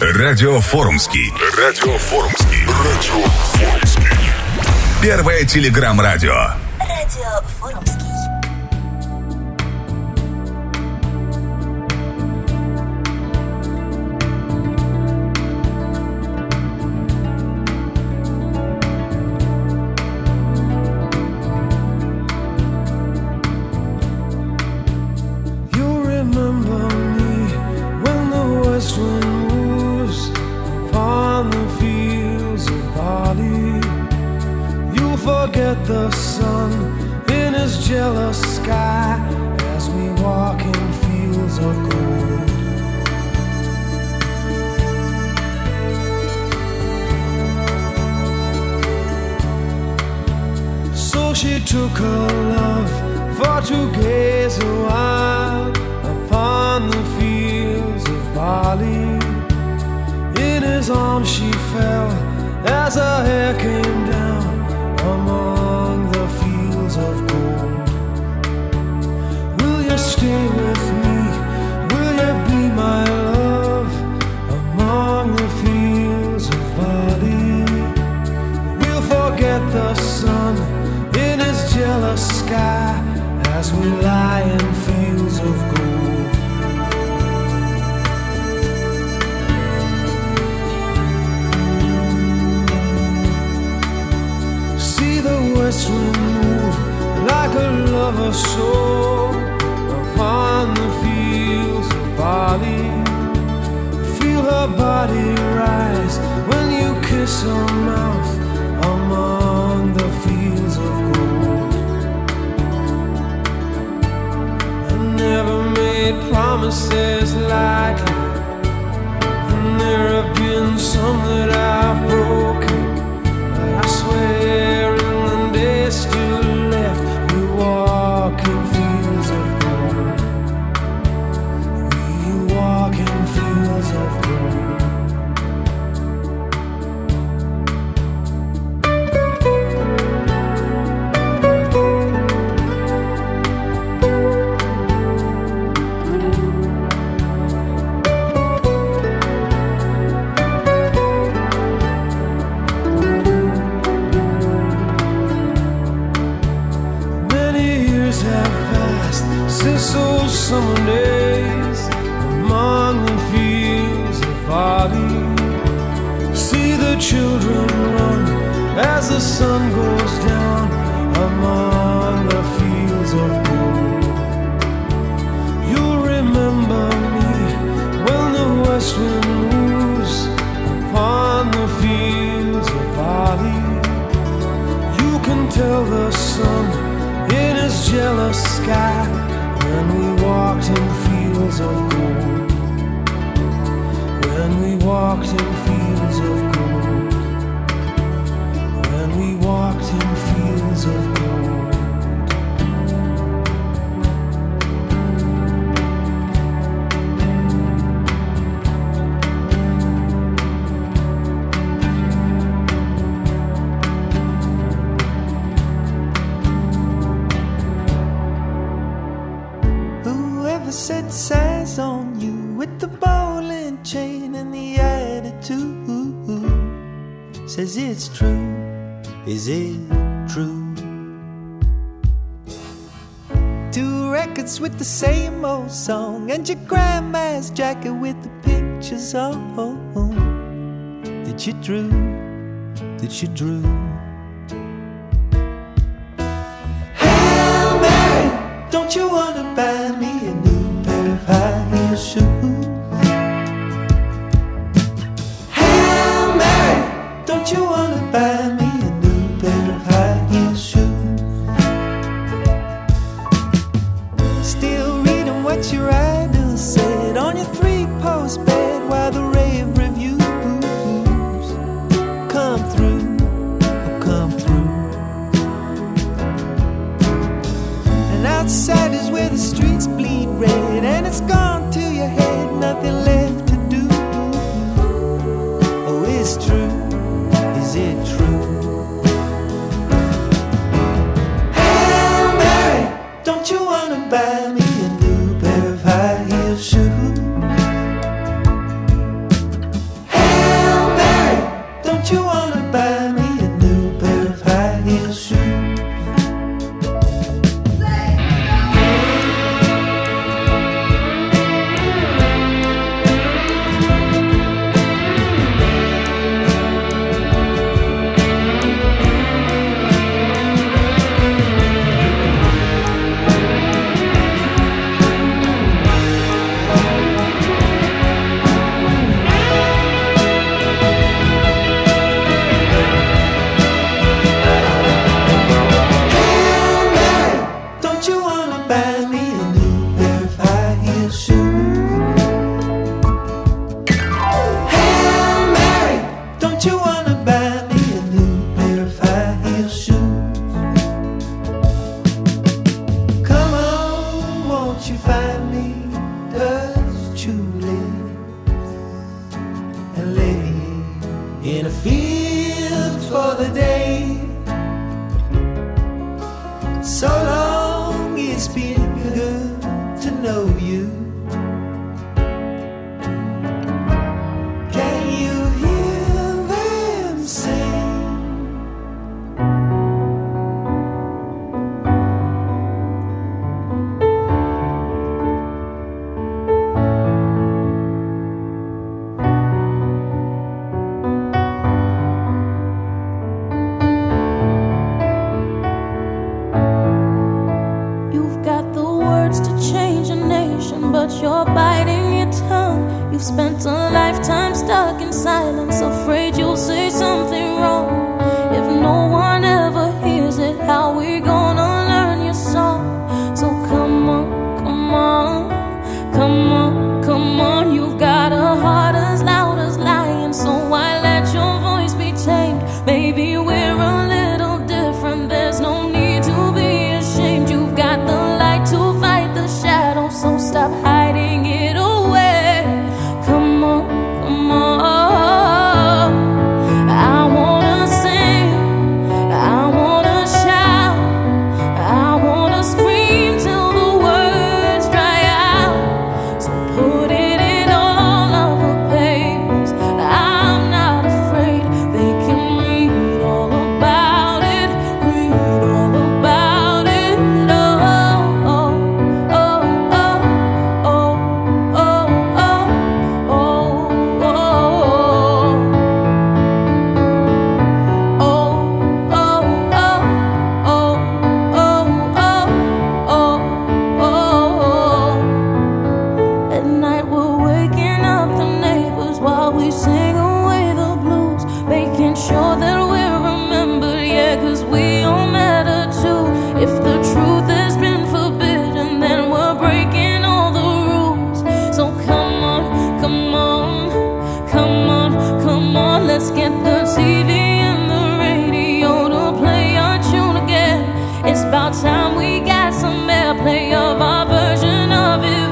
Радио Форумский. Радио Форумский. Радио Форумский. Первое телеграм-радио. Радио Форумский. it says on you with the bowling chain and the attitude. Says it's true, is it true? Two records with the same old song and your grandma's jacket with the pictures on. That you drew, that you drew. Hail Mary, don't you wanna buy me a shoes. Hail Mary, don't you wanna buy me? nothing left to do. Oh, it's true. Is it true? in a field for the day. time we got some airplay of our version of it.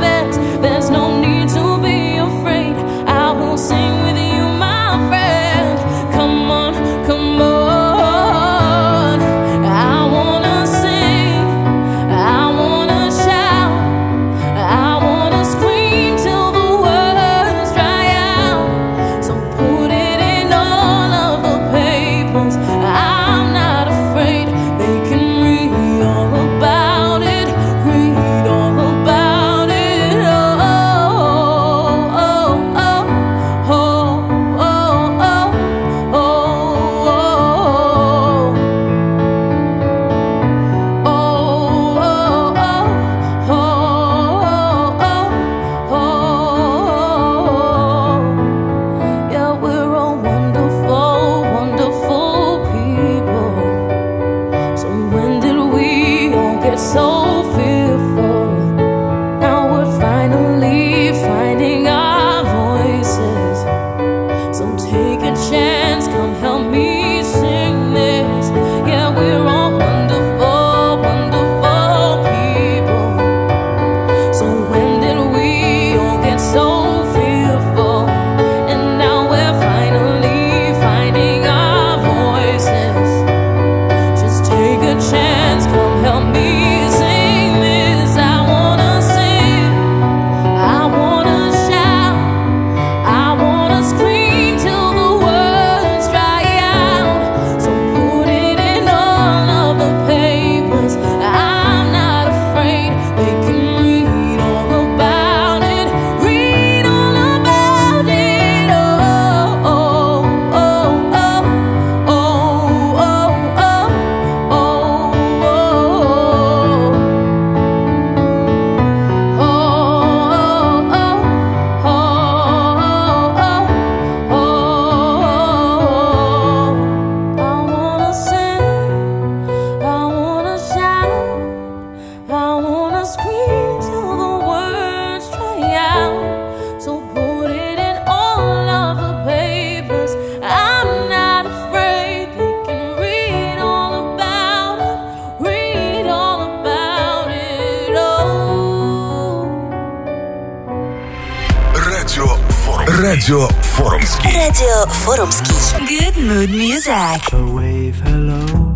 Радио Форумский. Радио Форумский. Good mood music. A wave hello.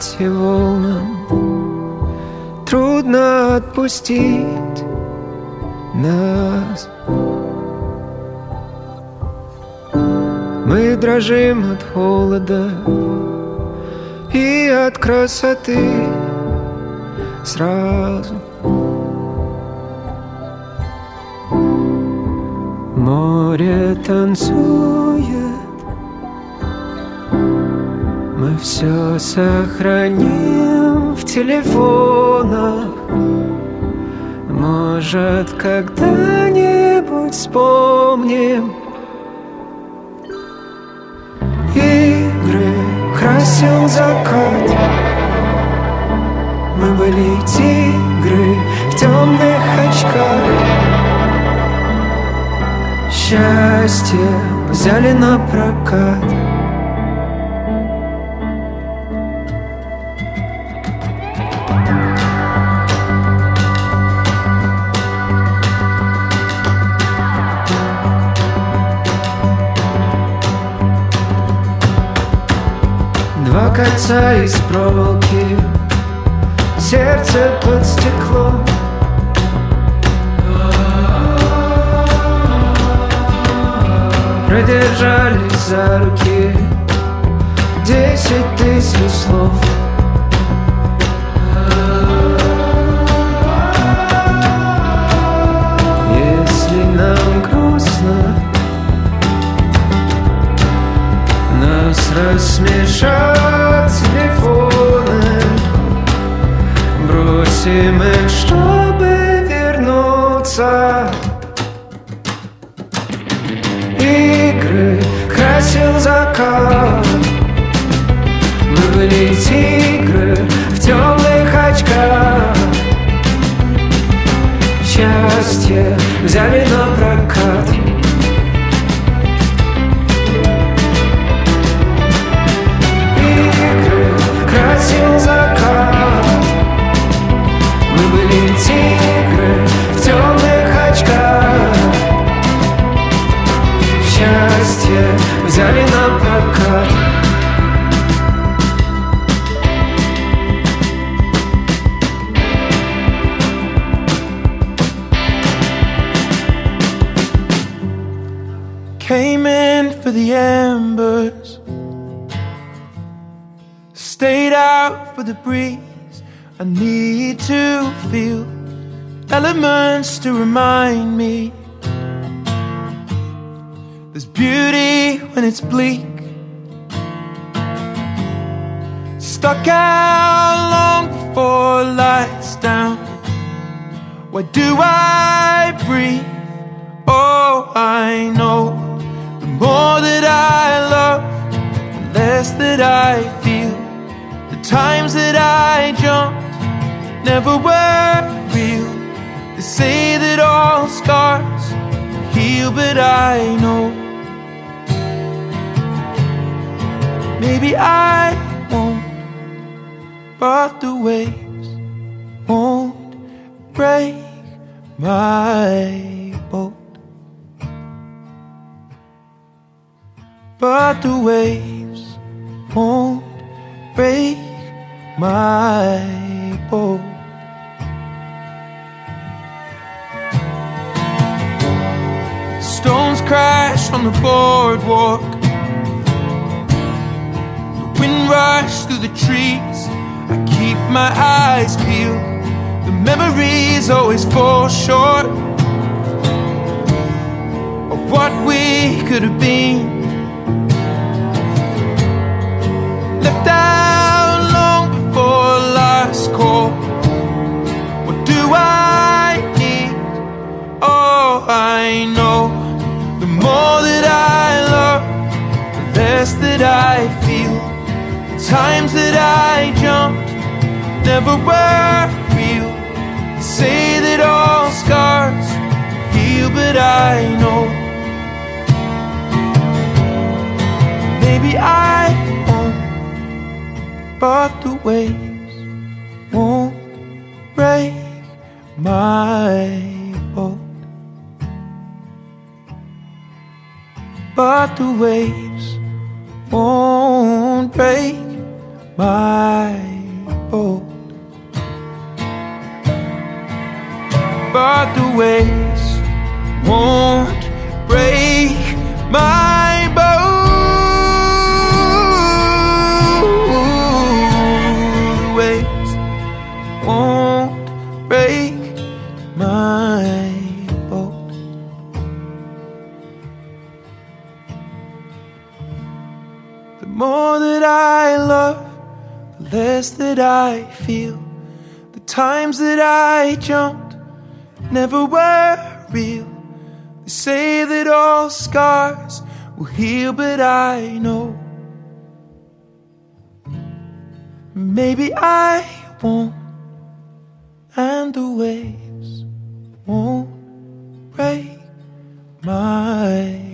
Может быть и волнам Трудно отпустить нас. Мы дрожим от холода И от красоты сразу. Море танцует Мы все сохраним в телефонах. Может, когда-нибудь вспомним Игры красил закат. Мы были тигры в темных очках. Счастье взяли на прокат Кольца из проволоки Сердце под стекло. Продержались за руки Десять тысяч слов. Если нам грустно Нас рассмешат Бросим их, чтобы вернуться. Игры красил закат. Мы были тигры в темных очках. Счастье взяли на прокат. Игры красил закат embers. Stayed out for the breeze. I need to feel elements to remind me there's beauty when it's bleak. Stuck out long before lights down. Why do I breathe? Oh, I know more that I love, the less that I feel. The times that I jumped never were real. They say that all scars heal, but I know maybe I won't, but the waves won't break my But the waves won't break my boat. Stones crash on the boardwalk. The wind rushes through the trees. I keep my eyes peeled. The memories always fall short of what we could have been. I know the more that I love, the less that I feel. The times that I jumped never were real. They say that all scars heal, but I know maybe I won't, but the waves won't break my boat. But the waves won't break my boat. But the waves won't break my less that I feel. The times that I jumped never were real. They say that all scars will heal, but I know maybe I won't, and the waves won't break my.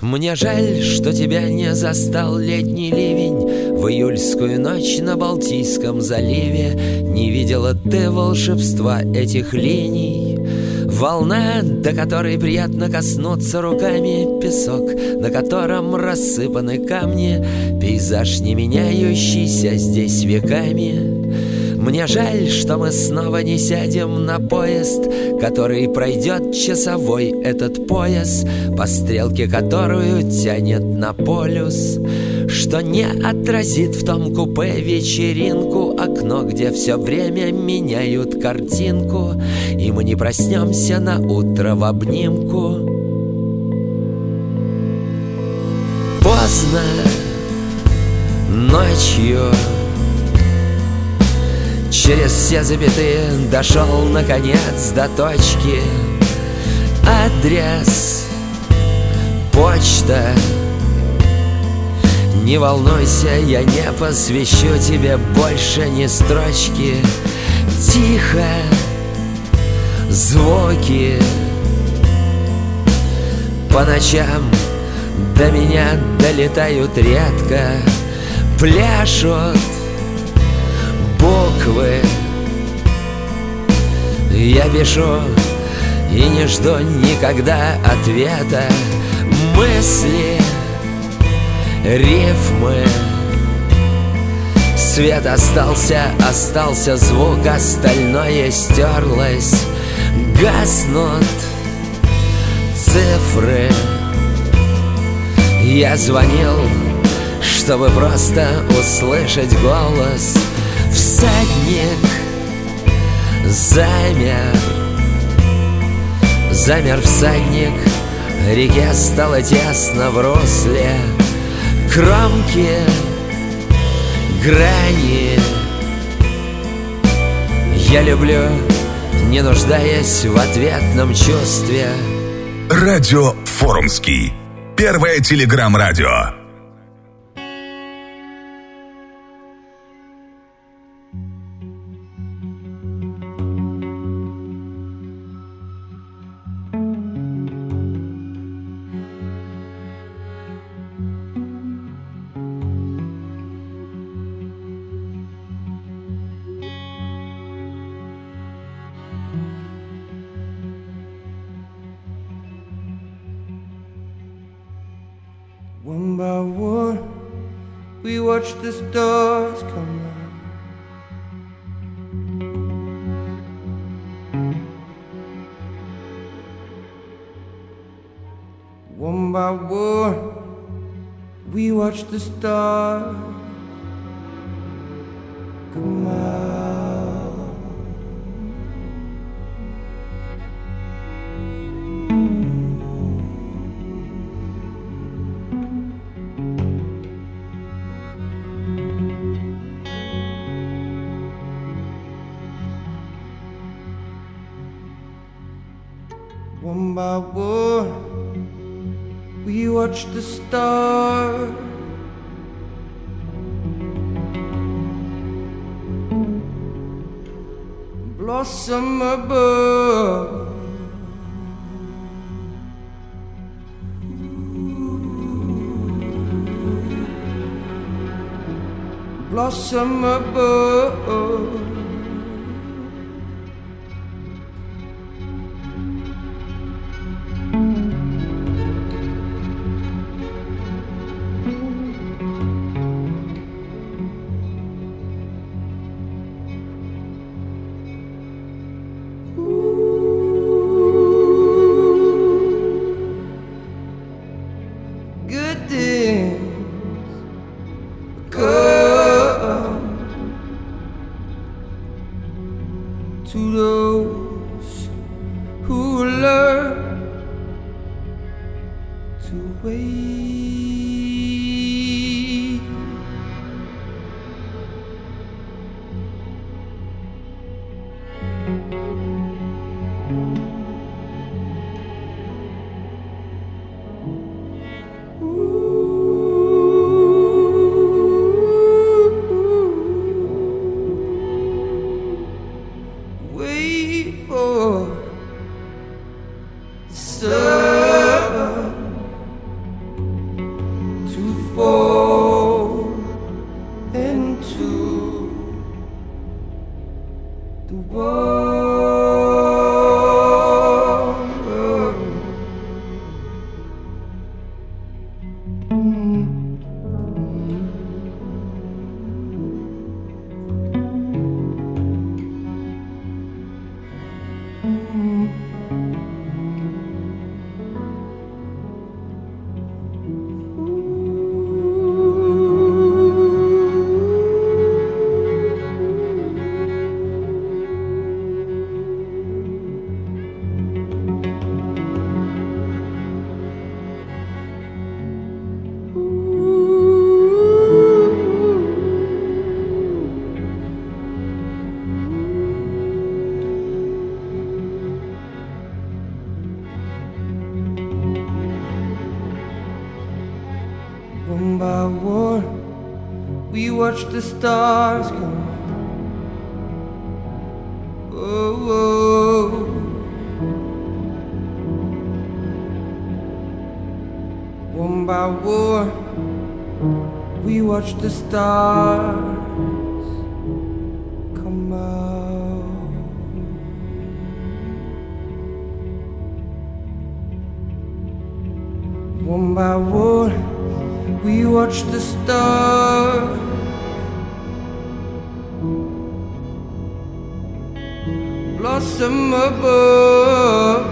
Мне жаль, что тебя не застал летний ливень. В июльскую ночь на Балтийском заливе Не видела ты волшебства этих линий. Волна, до которой приятно коснуться руками Песок, на котором рассыпаны камни Пейзаж, не меняющийся здесь веками мне жаль, что мы снова не сядем на поезд, Который пройдет часовой этот пояс, По стрелке которую тянет на полюс, Что не отразит в том купе вечеринку Окно, где все время меняют картинку, И мы не проснемся на утро в обнимку. Поздно ночью Через все запятые дошел наконец до точки. Адрес, почта. Не волнуйся, я не посвящу тебе больше ни строчки. Тихо, звуки. По ночам до меня долетают редко. Пляшут буквы. Я пишу и не жду никогда ответа. Мысли, рифмы. Свет остался, остался звук, остальное стерлось. Гаснут цифры. Я звонил, чтобы просто услышать голос Всадник. Замер. Замер всадник. Реке стало тесно в русле Кромки, грани. Я люблю, не нуждаясь в ответном чувстве. Радио Форумский. Первое телеграм-радио. Watch the stars come out. One by one, we watch the stars come out. Blossom above. good the stars come. Oh, oh. One by one, we watch the stars come out. One by one, we watch the stars. Blossom above,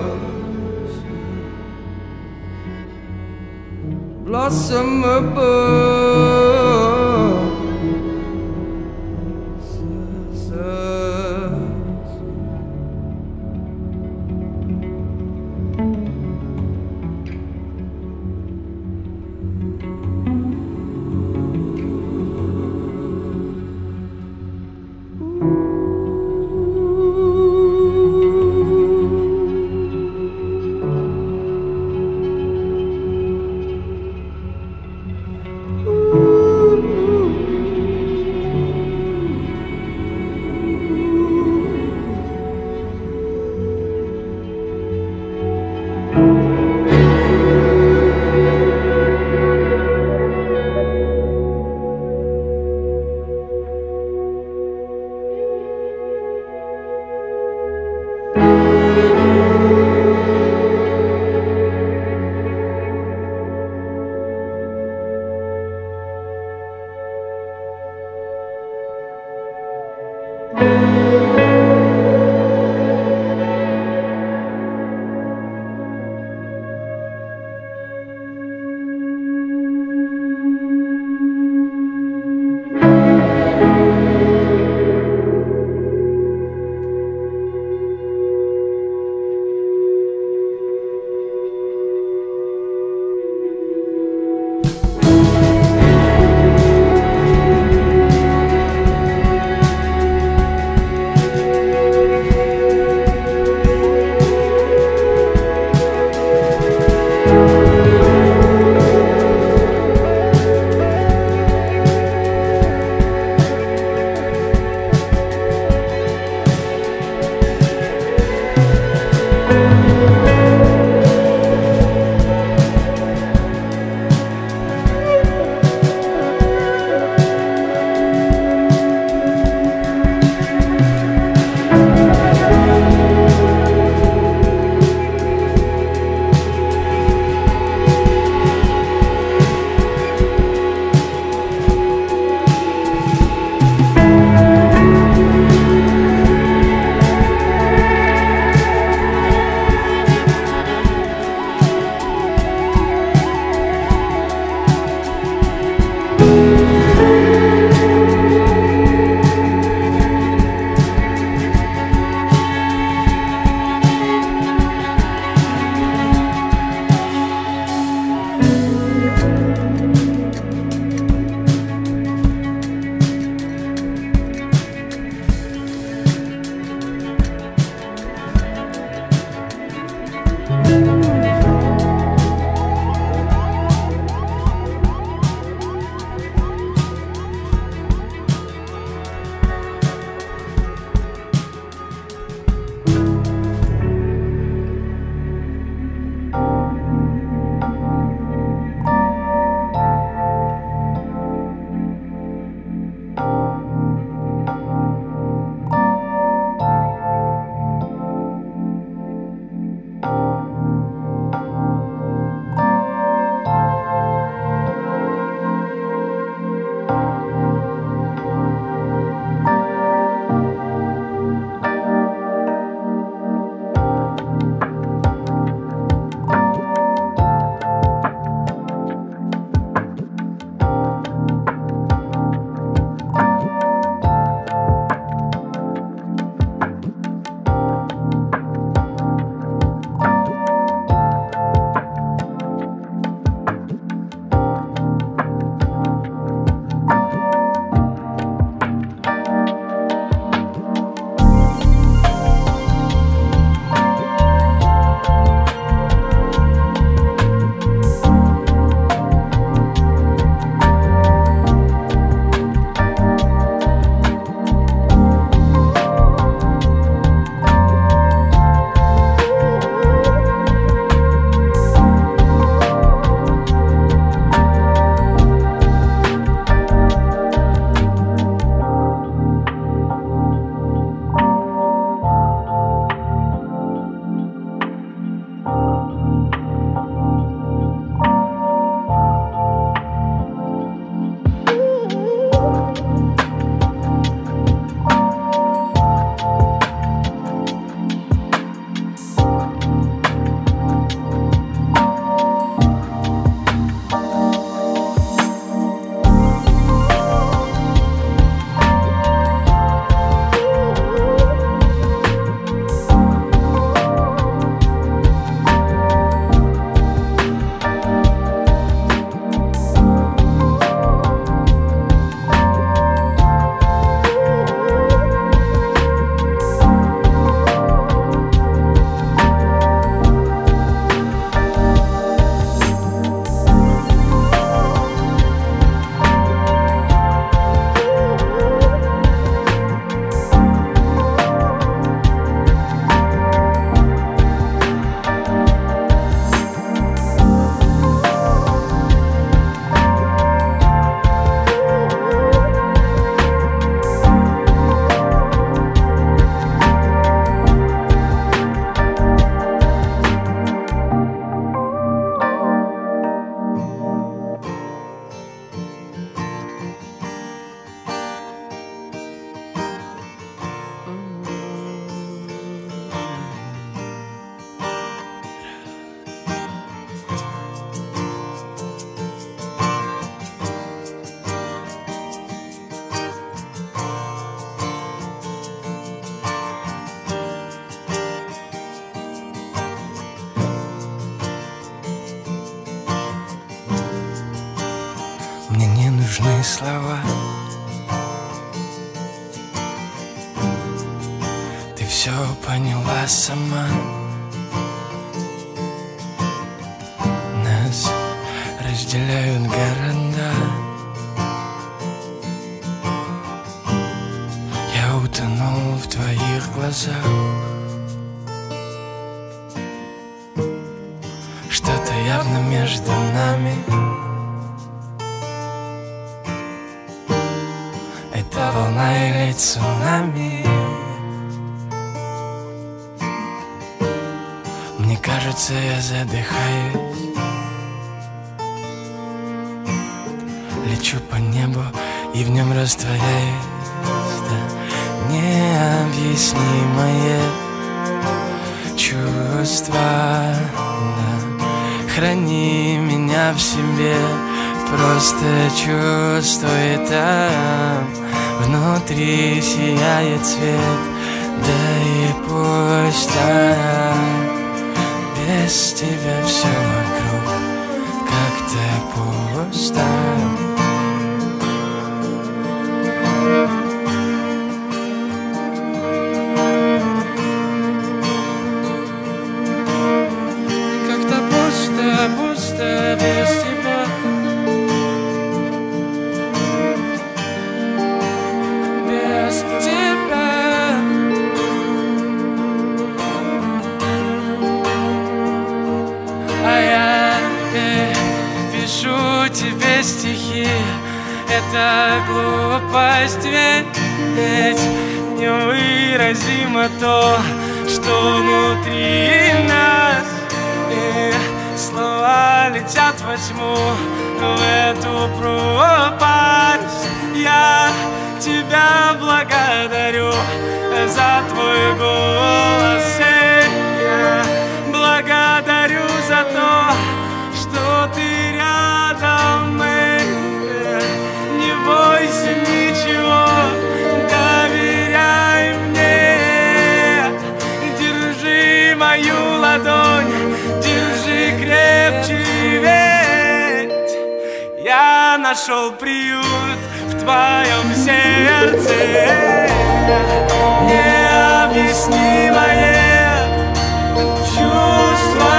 blossom above. Явно между нами Это волна или цунами Мне кажется, я задыхаюсь Лечу по небу и в нем растворяюсь да. Необъяснимое чувство да. Храни меня в себе. Просто чувствуй там Внутри сияет свет. Да и пусть так. Без тебя все вокруг Как-то пусто тебе стихи. Это глупость, ведь, невыразимо то, что внутри нас. И слова летят во тьму, в эту пропасть. Я тебя благодарю за твой голос. Я благодарю за то, что ты ладонь, держи крепче, ведь. Я нашел приют в твоем сердце. Необъяснимое чувство.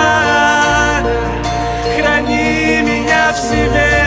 Храни меня в себе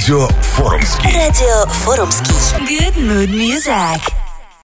Радио Форумский. Радио Форумский. Good mood music.